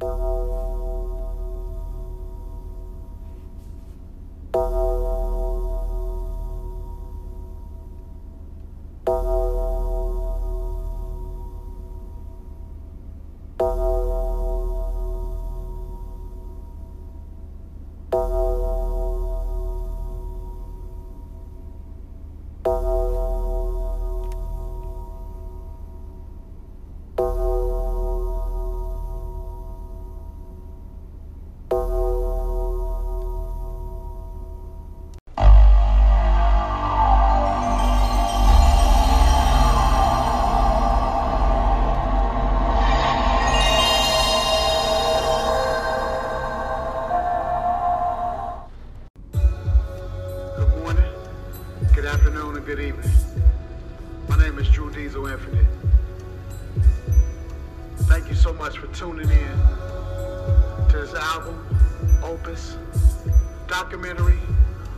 Good you so much for tuning in to this album, opus, documentary,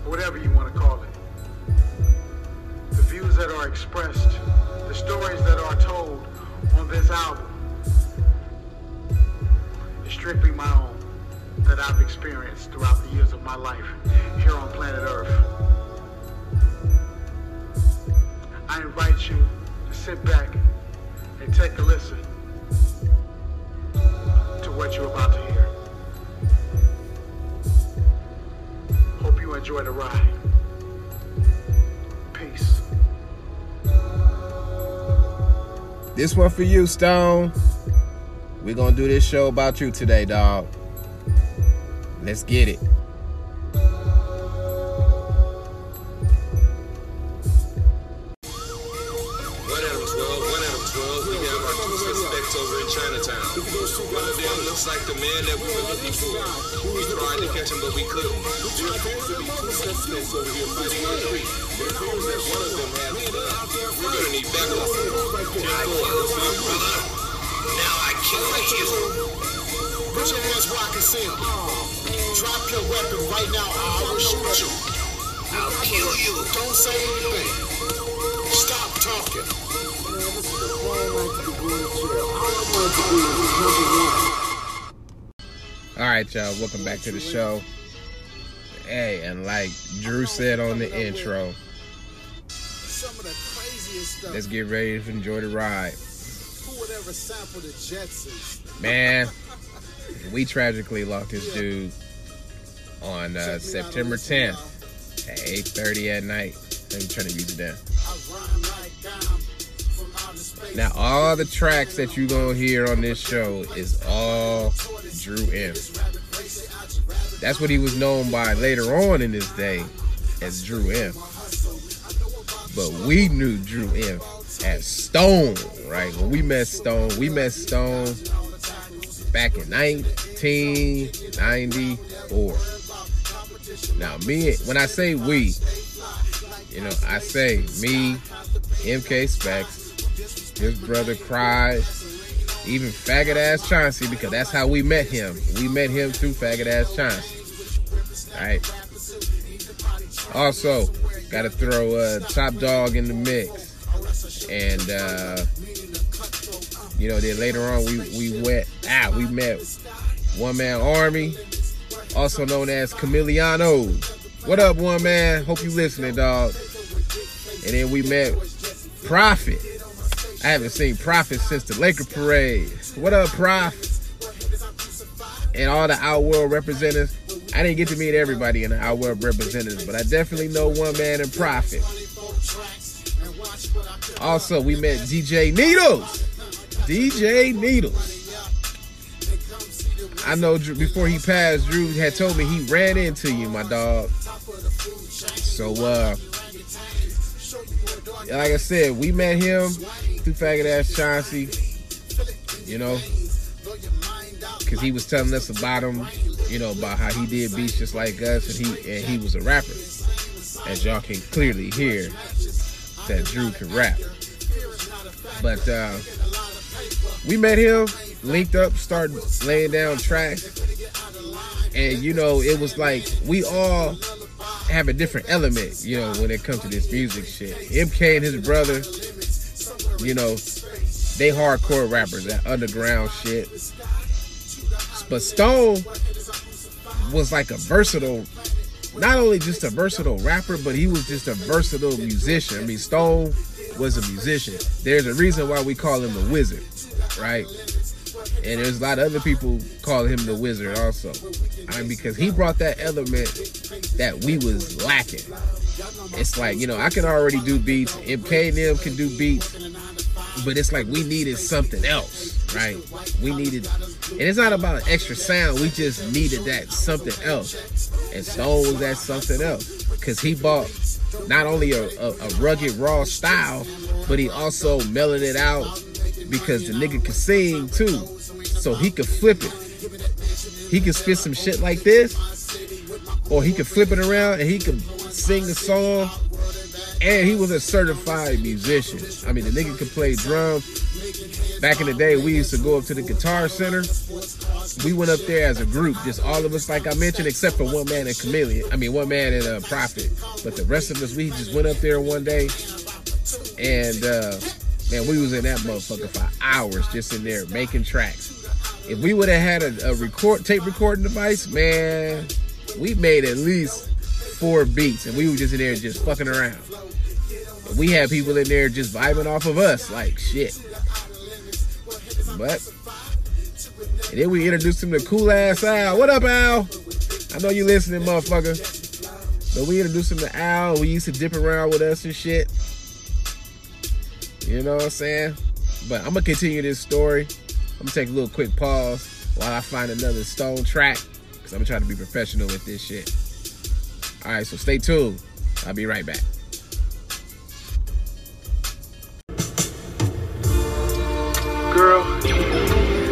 or whatever you want to call it. The views that are expressed, the stories that are told on this album is strictly my own that I've experienced throughout the years of my life here on planet Earth. I invite you to sit back and take a listen what you're about to hear. Hope you enjoy the ride. Peace. This one for you, Stone. We're gonna do this show about you today, dog. Let's get it. One Adam 12, one Adam 12. We have our two suspects over in Chinatown. One of them looks like the man that we were looking for. We tried to catch him, but we couldn't. There appears to be two suspects over here fighting in the street. It appears that one of them has a gun. We're gonna need backup. Ten four, brother. Now I kill you. Put your hands where I can see 'em. Drop your weapon right now, or I will shoot you. I'll kill you. Don't say anything. All right, y'all. Welcome back to the show. Hey, and like Drew said on the intro, Some of the craziest stuff. let's get ready to enjoy the ride. Who would ever sample the Jetsons? Man, we tragically lost this dude on uh, Check me out on September 10th at 8:30 at night. Let me turn the music down. Now, all the tracks that you gonna hear on this show is all Drew M. That's what he was known by later on in this day as Drew M. But we knew Drew M as Stone, right? When we met Stone, we met Stone back in 1994. Now, me, when I say we, you know, I say me, MK Specs, his brother Cry, even faggot ass Chauncey, because that's how we met him. We met him through faggot ass Chauncey. Alright. Also, gotta throw uh Top Dog in the mix. And uh you know, then later on we we went ah, we met One Man Army, also known as Camiliano. What up, one man? Hope you listening, dog. And then we met Prophet. I haven't seen Prophet since the Laker parade. What up, Prof? And all the Outworld representatives. I didn't get to meet everybody in the Outworld representatives, but I definitely know one man in Prophet. Also, we met DJ Needles. DJ Needles. I know Drew, before he passed, Drew had told me he ran into you, my dog. So, uh, like I said, we met him through faggot ass Chauncey, you know, because he was telling us about him, you know, about how he did beats just like us, and he and he was a rapper. As y'all can clearly hear, that Drew can rap. But uh, we met him, linked up, started laying down tracks, and you know, it was like we all have a different element, you know, when it comes to this music shit. MK and his brother, you know, they hardcore rappers, that underground shit. But Stone was like a versatile, not only just a versatile rapper, but he was just a versatile musician. I mean, Stone was a musician. There's a reason why we call him the wizard, right? And there's a lot of other people call him the wizard also. I mean, because he brought that element that we was lacking. It's like, you know, I can already do beats, MK and them can do beats, but it's like we needed something else, right? We needed, and it's not about extra sound, we just needed that something else. And Stone was that something else. Because he bought not only a, a, a rugged, raw style, but he also mellowed it out because the nigga could sing too. So he could flip it. He could spit some shit like this, or he could flip it around and he could sing a song. And he was a certified musician. I mean, the nigga could play drums. Back in the day, we used to go up to the Guitar Center. We went up there as a group, just all of us, like I mentioned, except for one man and Chameleon. I mean, one man and a Prophet. But the rest of us, we just went up there one day, and uh, man, we was in that motherfucker for hours, just in there making tracks. If we would have had a, a record tape recording device, man, we made at least four beats, and we were just in there just fucking around. And we had people in there just vibing off of us, like shit. But and then we introduced him to cool ass Al. What up, Al? I know you listening, motherfucker. But we introduced him to Al. We used to dip around with us and shit. You know what I'm saying? But I'm gonna continue this story. I'm gonna take a little quick pause while I find another stone track. Cause I'm gonna try to be professional with this shit. Alright, so stay tuned. I'll be right back. Girl,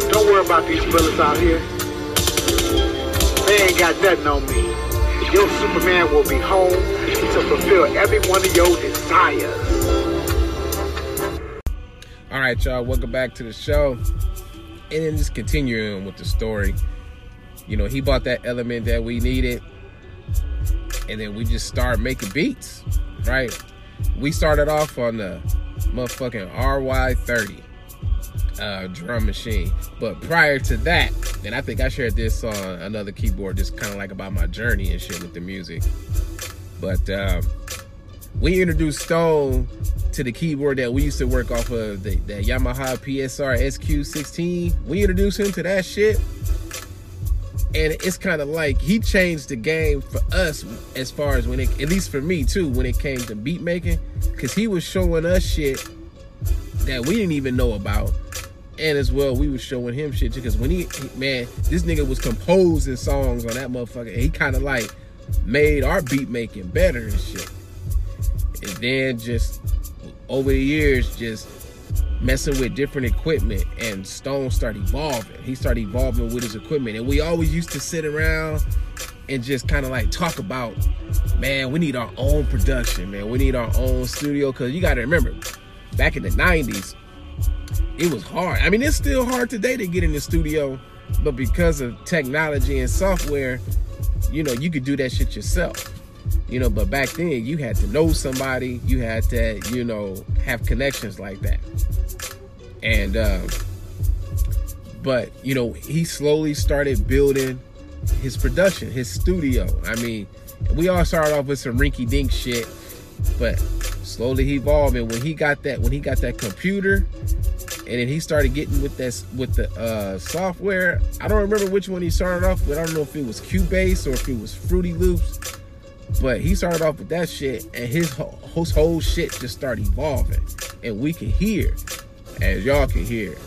don't worry about these fellas out here. They ain't got nothing on me. Your Superman will be home to fulfill every one of your desires. All right, y'all, welcome back to the show. And then just continuing with the story. You know, he bought that element that we needed. And then we just started making beats, right? We started off on the motherfucking RY30 uh, drum machine. But prior to that, and I think I shared this on another keyboard, just kind of like about my journey and shit with the music. But um, we introduced Stone to the keyboard that we used to work off of, the, the Yamaha PSR SQ16. We introduced him to that shit. And it's kind of like he changed the game for us as far as when it, at least for me too, when it came to beat making. Cause he was showing us shit that we didn't even know about. And as well, we was showing him shit too. Cause when he, he- man, this nigga was composing songs on that motherfucker. And he kind of like made our beat making better and shit. And then just over the years, just messing with different equipment and Stone started evolving. He started evolving with his equipment. And we always used to sit around and just kind of like talk about, man, we need our own production, man. We need our own studio. Cause you gotta remember, back in the 90s, it was hard. I mean, it's still hard today to get in the studio, but because of technology and software, you know, you could do that shit yourself. You know, but back then you had to know somebody, you had to, you know, have connections like that. And um but you know, he slowly started building his production, his studio. I mean, we all started off with some rinky dink shit, but slowly he evolved. And when he got that, when he got that computer, and then he started getting with this with the uh, software. I don't remember which one he started off with. I don't know if it was Cubase or if it was Fruity Loops, but he started off with that shit, and his whole, his whole shit just started evolving, and we can hear, as y'all can hear.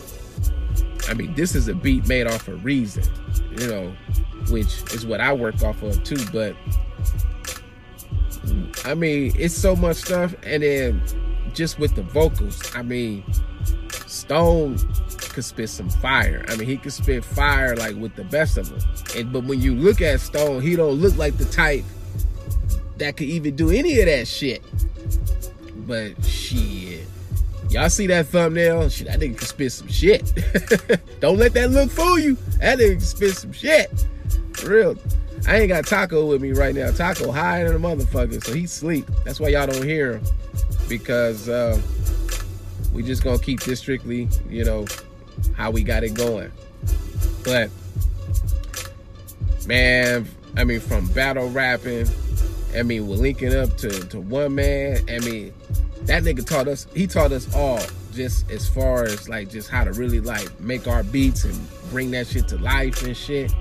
I mean, this is a beat made off of Reason, you know, which is what I work off of too. But I mean, it's so much stuff, and then just with the vocals, I mean, Stone could spit some fire. I mean, he could spit fire like with the best of them. And but when you look at Stone, he don't look like the type that could even do any of that shit. But shit. Y'all see that thumbnail? Shit, that nigga can spit some shit. Don't let that look fool you. That nigga can spit some shit. For real. I ain't got Taco with me right now. Taco high than a motherfucker, so he sleep. That's why y'all don't hear him. Because uh, we just gonna keep this strictly, you know, how we got it going. But man. I mean, from battle rapping. I mean, we're linking up to to one man. I mean, that nigga taught us. He taught us all just as far as like just how to really like make our beats and bring that shit to life and shit.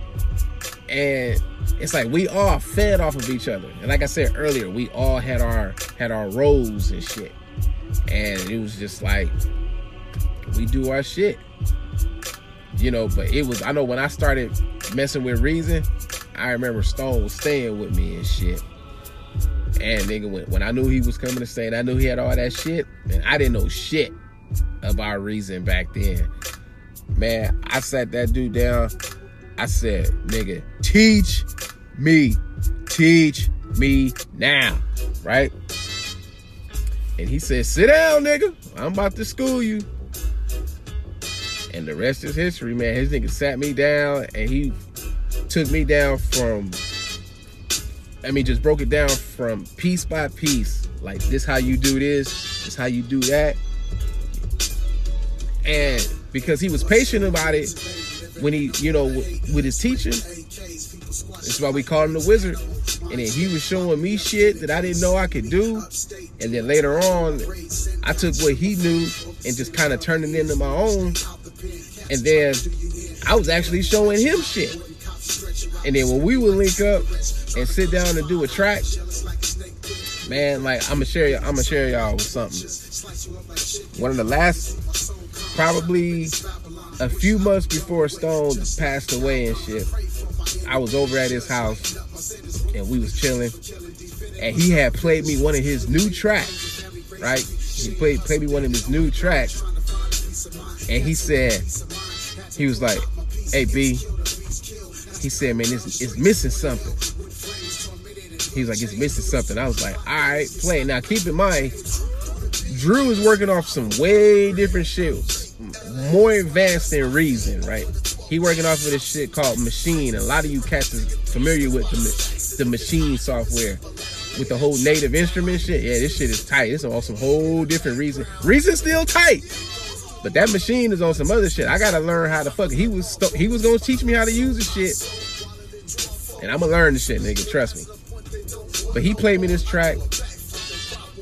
And it's like we all fed off of each other. And like I said earlier, we all had our had our roles and shit. And it was just like we do our shit. You know, but it was I know when I started messing with Reason, I remember Stone was staying with me and shit. And nigga, when, when I knew he was coming to stay, and I knew he had all that shit, and I didn't know shit about Reason back then. Man, I sat that dude down. I said, nigga, teach me. Teach me now. Right? And he said, sit down, nigga. I'm about to school you. And the rest is history, man. His nigga sat me down and he took me down from I mean just broke it down from piece by piece. Like this how you do this, this how you do that. And because he was patient about it when he, you know, with his teaching, that's why we called him the wizard. And then he was showing me shit that I didn't know I could do. And then later on, I took what he knew and just kind of turned it into my own. And then I was actually showing him shit. And then when we would link up and sit down and do a track, man, like I'm gonna share, I'm gonna share y'all with something. One of the last, probably a few months before Stone passed away and shit, I was over at his house and we was chilling, and he had played me one of his new tracks, right? He played played me one of his new tracks, and he said, he was like, "Hey B," he said, "Man, it's, it's missing something." He was like, "It's missing something." I was like, "All right, play it." Now keep in mind, Drew is working off some way different shit, more advanced than Reason, right? He working off of this shit called Maschine. A lot of you cats is familiar with the, the Maschine software. With the whole native instrument shit, yeah, this shit is tight. It's on some whole different reason. Reason still tight, but that machine is on some other shit. I gotta learn how to fuck. It. He was st- he was gonna teach me how to use the shit, and I'm gonna learn the shit, nigga. Trust me. But he played me this track,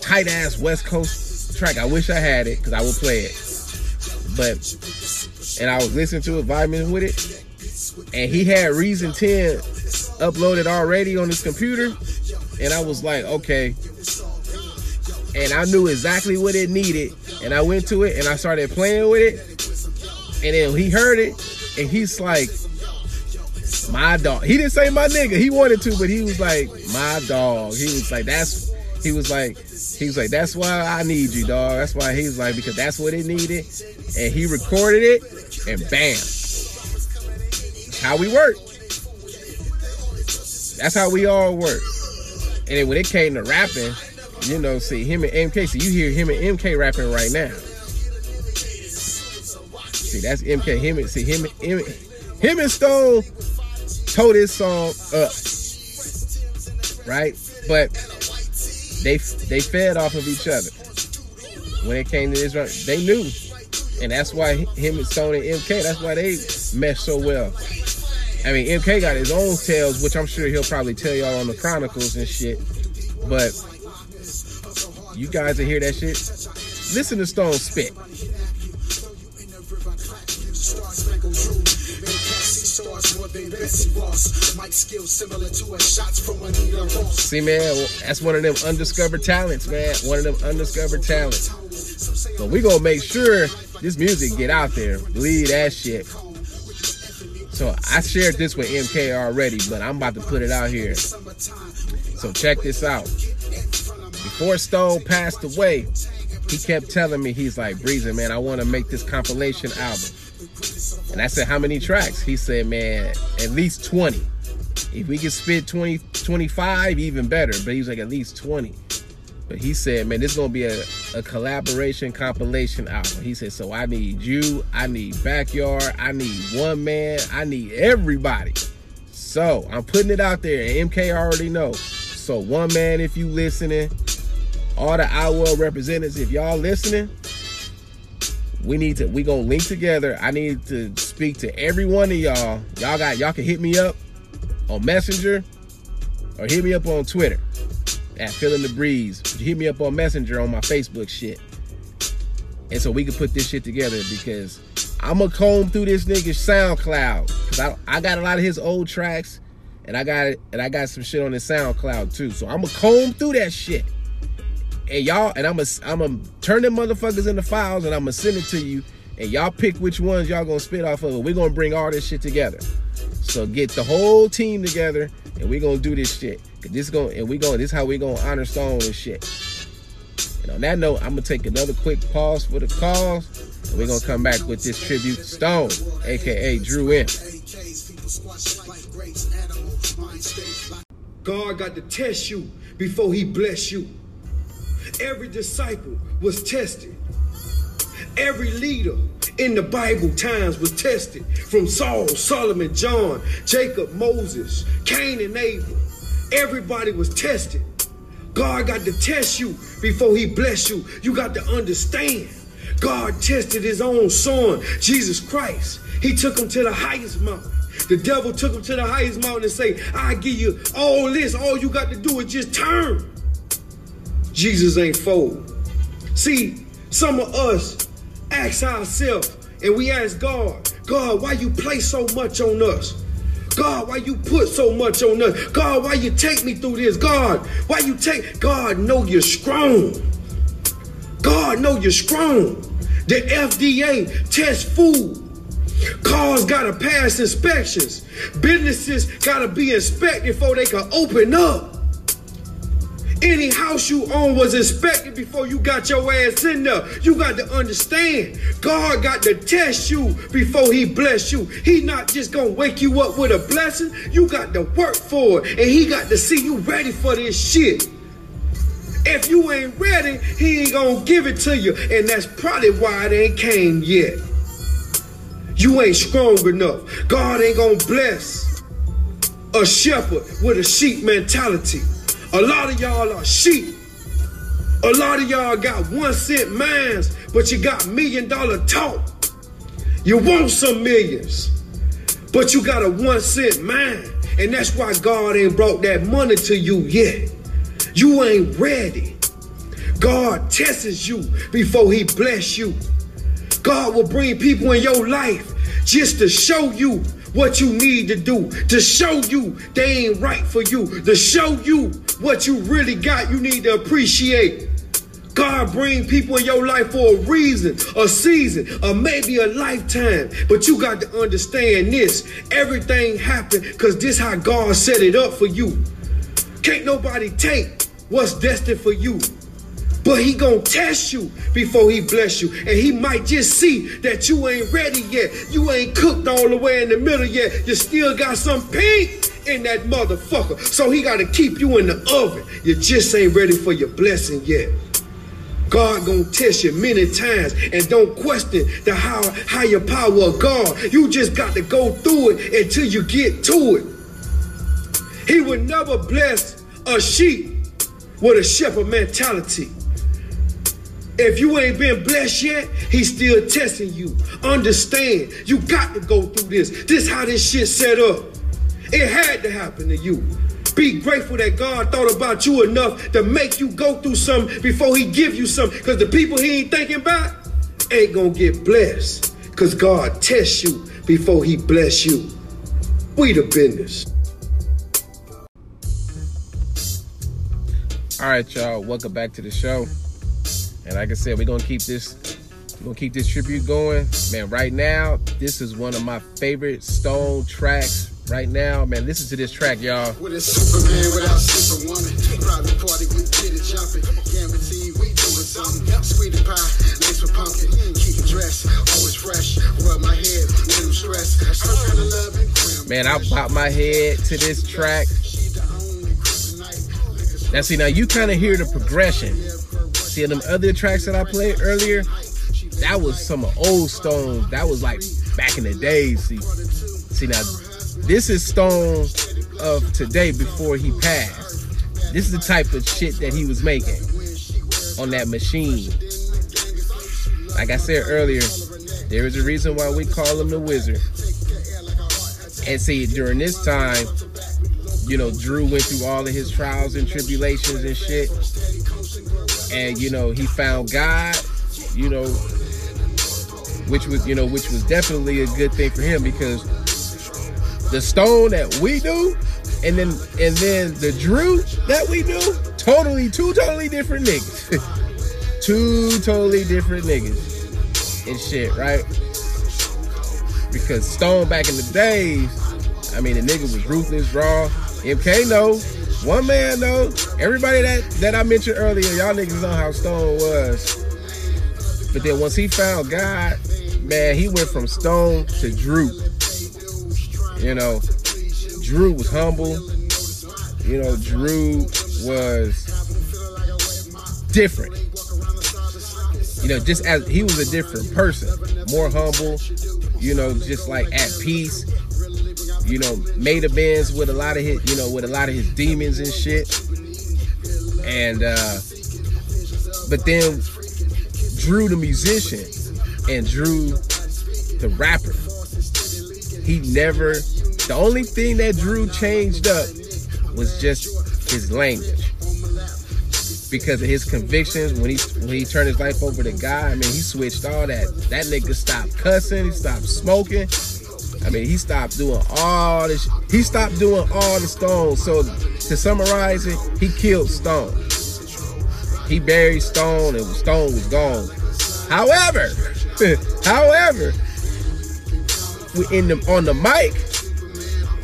tight ass West Coast track. I wish I had it because I would play it, but and I was listening to it, vibing with it, and he had Reason 10 uploaded already on his computer, and I was like, okay. And I knew exactly what it needed, and I went to it and I started playing with it, and then he heard it, and he's like, my dog. He didn't say my nigga. He wanted to, but he was like, my dog. He was like, that's. He was like, he was like, that's why I need you, dog. That's why he was like, because that's what it needed, and he recorded it, and bam, how we work. That's how we all work. And then when it came to rapping, you know, see him and MK. So you hear him and MK rapping right now. See, that's MK. Him and see him, him, him and Stone tore this song up, right? But they they fed off of each other. When it came to this, they knew, and that's why him and Stone and MK. That's why they meshed so well. I mean, MK got his own tales, which I'm sure he'll probably tell y'all on the Chronicles and shit. But you guys will hear that shit. Listen to Stone spit. See, man, that's one of them undiscovered talents, man. One of them undiscovered talents. So we gonna make sure this music get out there. Believe that shit. So I shared this with MK already, but I'm about to put it out here. So check this out. Before Stone passed away, he kept telling me, he's like, Breezer, man, I want to make this compilation album. And I said, how many tracks? He said, man, at least 20. If we could spit 20, 25, even better. But he was like, at least 20. But he said, man, this is going to be a, a collaboration compilation album. He said, so I need you, I need Backyard, I need One Man, I need everybody. So I'm putting it out there, and MK already know. So One Man, if you listening, all the Outworld representatives, if y'all listening, we need to we gonna link together. I need to speak to every one of y'all. Y'all got y'all can hit me up on Messenger or hit me up on Twitter at Feeling the Breeze. Hit me up on Messenger on my Facebook shit. And so we can put this shit together because I'm gonna comb through this nigga's SoundCloud because I, I got a lot of his old tracks and I got and I got some shit on his SoundCloud too. So I'm gonna comb through that shit. And y'all and I'm gonna I'm gonna turn them motherfuckers into files and I'm gonna send it to you and y'all pick which ones y'all gonna spit off of. We're gonna bring all this shit together. So get the whole team together and we're gonna do this shit. This going and we going this how we gonna honor Stone and shit. And on that note, I'm gonna take another quick pause for the calls, and we're gonna come back with this tribute to Stone, aka Drew M. God got to test you before he bless you. Every disciple was tested. Every leader in the Bible times was tested. From Saul, Solomon, John, Jacob, Moses, Cain, and Abel. Everybody was tested. God got to test you before he bless you. You got to understand. God tested his own son, Jesus Christ. He took him to the highest mountain. The devil took him to the highest mountain and say, I give you all this. All you got to do is just turn. Jesus ain't fold. See, some of us ask ourselves and we ask God, God, why you place so much on us? God, why you put so much on us? God, why you take me through this? God, why you take God know you're strong. God know you're strong. The FDA test food. Cars gotta pass inspections. Businesses gotta be inspected before they can open up. Any house you own was inspected before you got your ass in there. You got to understand, God got to test you before He bless you. He not just gonna wake you up with a blessing. You got to work for it, and He got to see you ready for this shit. If you ain't ready, He ain't gonna give it to you, and that's probably why it ain't came yet. You ain't strong enough. God ain't gonna bless a shepherd with a sheep mentality. A lot of y'all are sheep. A lot of y'all got one cent minds, but you got million dollar talk. You want some millions, but you got a one cent mind. And that's why God ain't brought that money to you yet. You ain't ready. God tests you before he bless you. God will bring people in your life just to show you what you need to do, to show you they ain't right for you, to show you what you really got you need to appreciate. God bring people in your life for a reason, a season, or maybe a lifetime. But you got to understand this. Everything happened because this how God set it up for you. Can't nobody take what's destined for you. But he gonna test you before he bless you. And he might just see that you ain't ready yet. You ain't cooked all the way in the middle yet. You still got some pink in that motherfucker. So he gotta keep you in the oven. You just ain't ready for your blessing yet. God gonna test you many times and don't question the how higher power of God. You just got to go through it until you get to it. He would never bless a sheep with a shepherd mentality. If you ain't been blessed yet, he's still testing you. Understand, you got to go through this. This how this shit set up. It had to happen to you. Be grateful that God thought about you enough to make you go through something before he give you something. Because the people he ain't thinking about ain't gonna get blessed. Because God tests you before he bless you. We the business. All right, y'all. Welcome back to the show. And like I said, we're gonna keep this we're gonna keep this tribute going. Man, right now, this is one of my favorite Stone tracks. Right now, man, listen to this track, y'all. With a Superman without Superwoman. Private party, we get it jumping. Guarantee we doing something. Sweetie pie, lace with pumpkin. Keep it dressed, always fresh. Rub my head, little stress. Some kind of love Man, I pop my head to this track. Now, see, now you kind of hear the progression. See, them other tracks that I played earlier, that was some old Stone. That was like back in the days. See, see now, this is Stone of today before he passed. This is the type of shit that he was making on that machine. Like I said earlier, there is a reason why we call him the wizard. And see, during this time, you know, Drew went through all of his trials and tribulations and shit. And, you know, he found God, you know, which was, you know, which was definitely a good thing for him because the stone that we do and then and then the Drew that we do, totally two totally different niggas. two totally different niggas and shit, right? Because Stone back in the days, I mean the nigga was ruthless, raw. MK no, one man though. Everybody that that I mentioned earlier, y'all niggas know how Stone was. But then once he found God, man, he went from Stone to Drew. You know, Drew was humble. You know, Drew was different. You know, just as he was a different person, more humble, you know, just like at peace. You know, made amends with a lot of his, you know, with a lot of his demons and shit. And uh but then Drew the musician and Drew the rapper. He never the only thing that Drew changed up was just his language. Because of his convictions, when he when he turned his life over to God, I mean, he switched all that. That nigga stopped cussing, he stopped smoking. I mean, he stopped doing all this. He stopped doing all the stones. So to summarize it, he killed Stone. He buried Stone, and Stone was gone. However, however, in the on the mic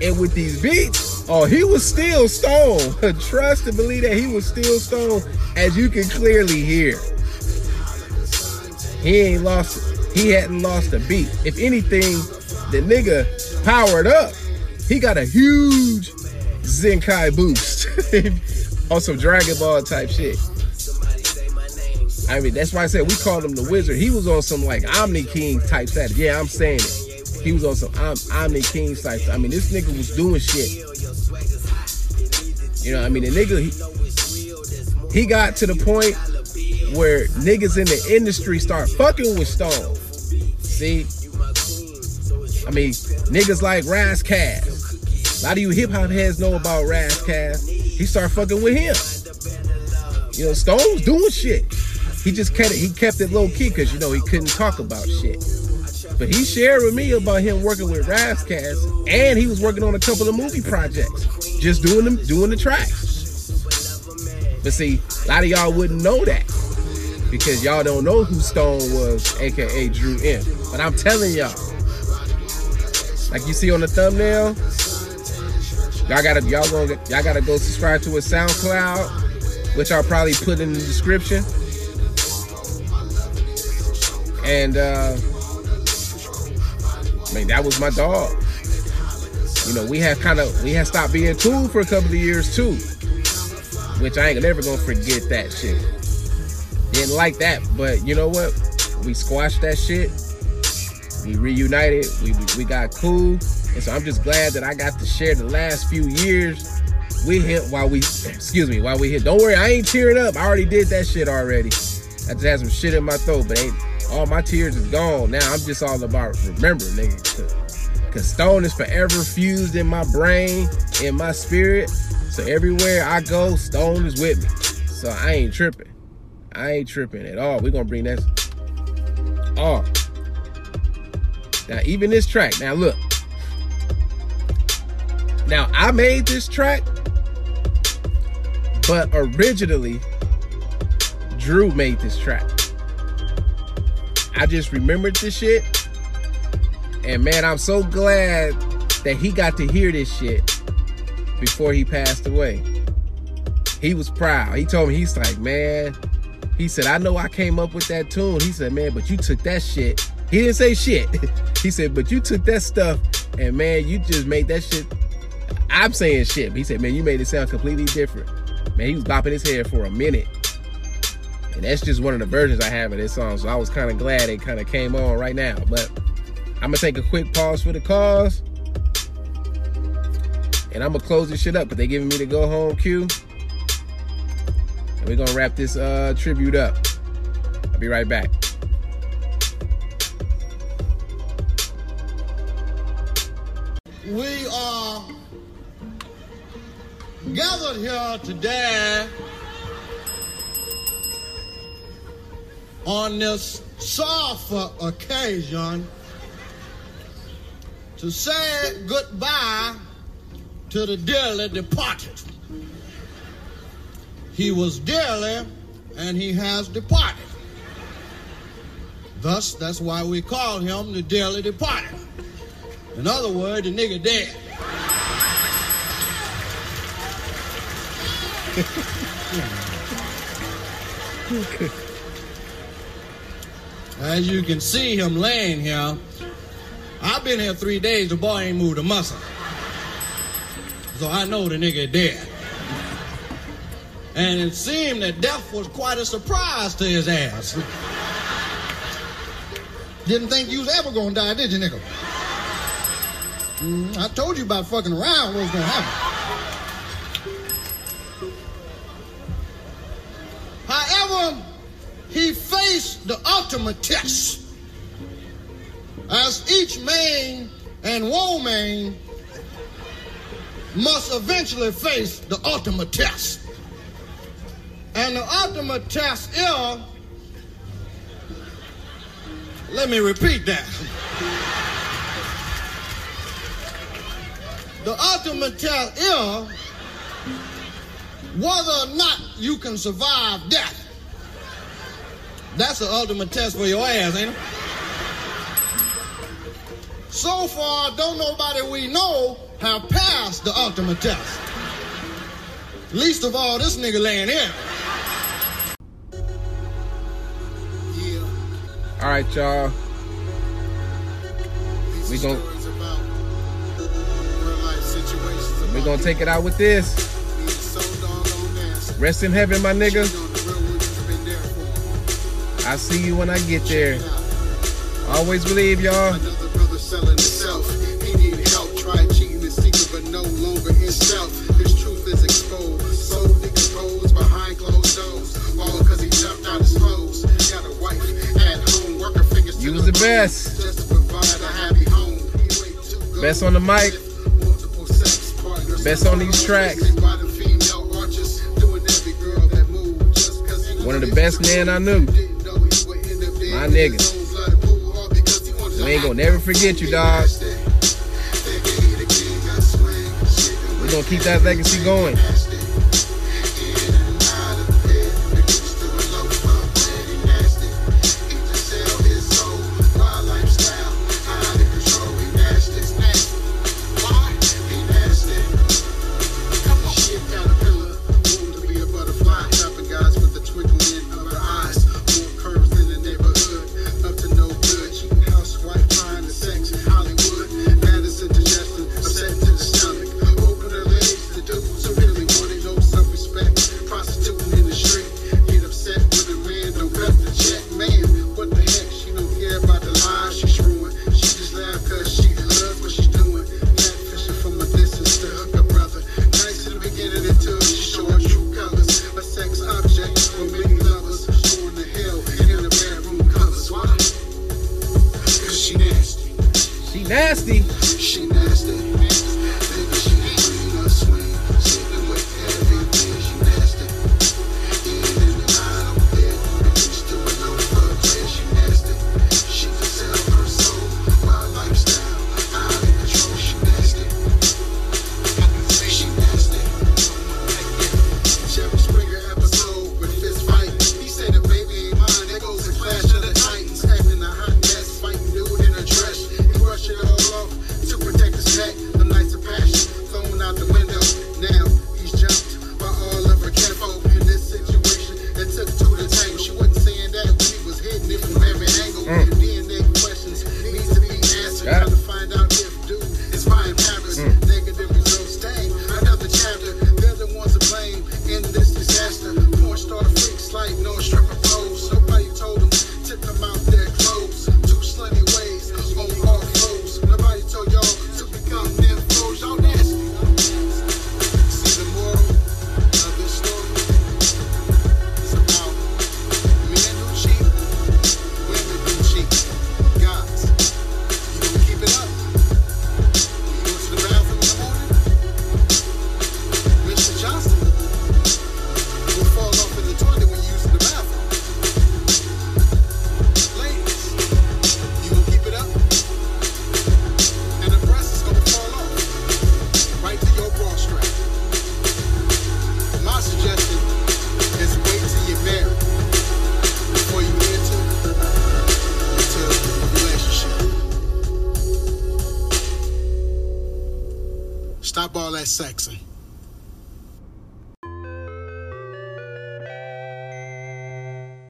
and with these beats, oh, he was still Stone. Trust and believe that he was still Stone, as you can clearly hear. He ain't lost. He hadn't lost a beat. If anything, the nigga powered up. He got a huge Zenkai boost some Dragon Ball type shit. I mean, that's why I said we called him the wizard. He was on some like Omni King type status. Yeah, I'm saying it. He was on some Om- Omni King type. I mean, this nigga was doing shit. You know, I mean, the nigga he, he got to the point where niggas in the industry start fucking with Stone. See, I mean, niggas like Ras Kass. A lot of you hip hop heads know about Ras Kass. He started fucking with him. You know, Stone was doing shit. He just kept it, he kept it low key because you know he couldn't talk about shit. But he shared with me about him working with Ras Kass, and he was working on a couple of movie projects, just doing them, doing the tracks. But see, a lot of y'all wouldn't know that because y'all don't know who Stone was, aka Drew M. But I'm telling y'all, like you see on the thumbnail, y'all gotta y'all gonna y'all gotta go subscribe to his SoundCloud, which I'll probably put in the description. And uh I mean that was my dog. You know, we had kind of we had stopped being cool for a couple of years too. Which I ain't never gonna forget that shit. Didn't like that, but you know what? We squashed that shit. We reunited. We, we we got cool, and so I'm just glad that I got to share the last few years with him while we, excuse me, while we hit. Don't worry, I ain't tearing up. I already did that shit already. I just had some shit in my throat, but ain't all my tears is gone. Now I'm just all about remember, nigga. Cause Stone is forever fused in my brain, in my spirit. So everywhere I go, Stone is with me. So I ain't tripping. I ain't tripping at all. We're gonna bring that off. Now, even this track, now look. Now, I made this track, but originally, Drew made this track. I just remembered this shit. And man, I'm so glad that he got to hear this shit before he passed away. He was proud. He told me, he's like, man, he said, I know I came up with that tune. He said, man, but you took that shit. He didn't say shit. he said, but you took that stuff and man, you just made that shit. I'm saying shit. But he said, man, you made it sound completely different. Man, he was bopping his head for a minute. And that's just one of the versions I have of this song. So I was kind of glad it kind of came on right now. But I'm going to take a quick pause for the cause. And I'm going to close this shit up. But they're giving me the go home cue. And we're going to wrap this uh, tribute up. I'll be right back. We are gathered here today on this sorrowful occasion to say goodbye to the dearly departed. He was dearly and he has departed. Thus, that's why we call him the dearly departed. In other words, the nigga dead. As you can see him laying here, I've been here three days, the boy ain't moved a muscle. So I know the nigga dead. And it seemed that death was quite a surprise to his ass. Didn't think you was ever gonna die, did you, nigga? Mm, I told you about fucking around what was gonna happen. Ultimate test. As each man and woman must eventually face the ultimate test. And the ultimate test is, let me repeat that. The ultimate test is whether or not you can survive death. That's the ultimate test for your ass, ain't it? So far, don't nobody we know have passed the ultimate test. Least of all, this nigga laying here. Yeah. All right, y'all. We gon- stories about real life situations. We're gonna take it out with this. being so doggone nasty. Rest in heaven, my nigga. I'll see you when I get there. Check it out. Always believe, y'all. Another brother selling himself. He need help. Tried cheating in secret, but no longer stealth. His truth is exposed. Behind closed doors. All because he jumped out his clothes. Got a wife at home, working fingers You was the best. Just to provide a happy home. He way too good. Best on the mic. Multiple sex partners. Best on these tracks. By the female archers, doing every girl that moved. Just 'cause he was One of the best men I knew. He wanted We ain't gonna never forget you, dog. We're gonna keep that legacy going. nasty. She nasty.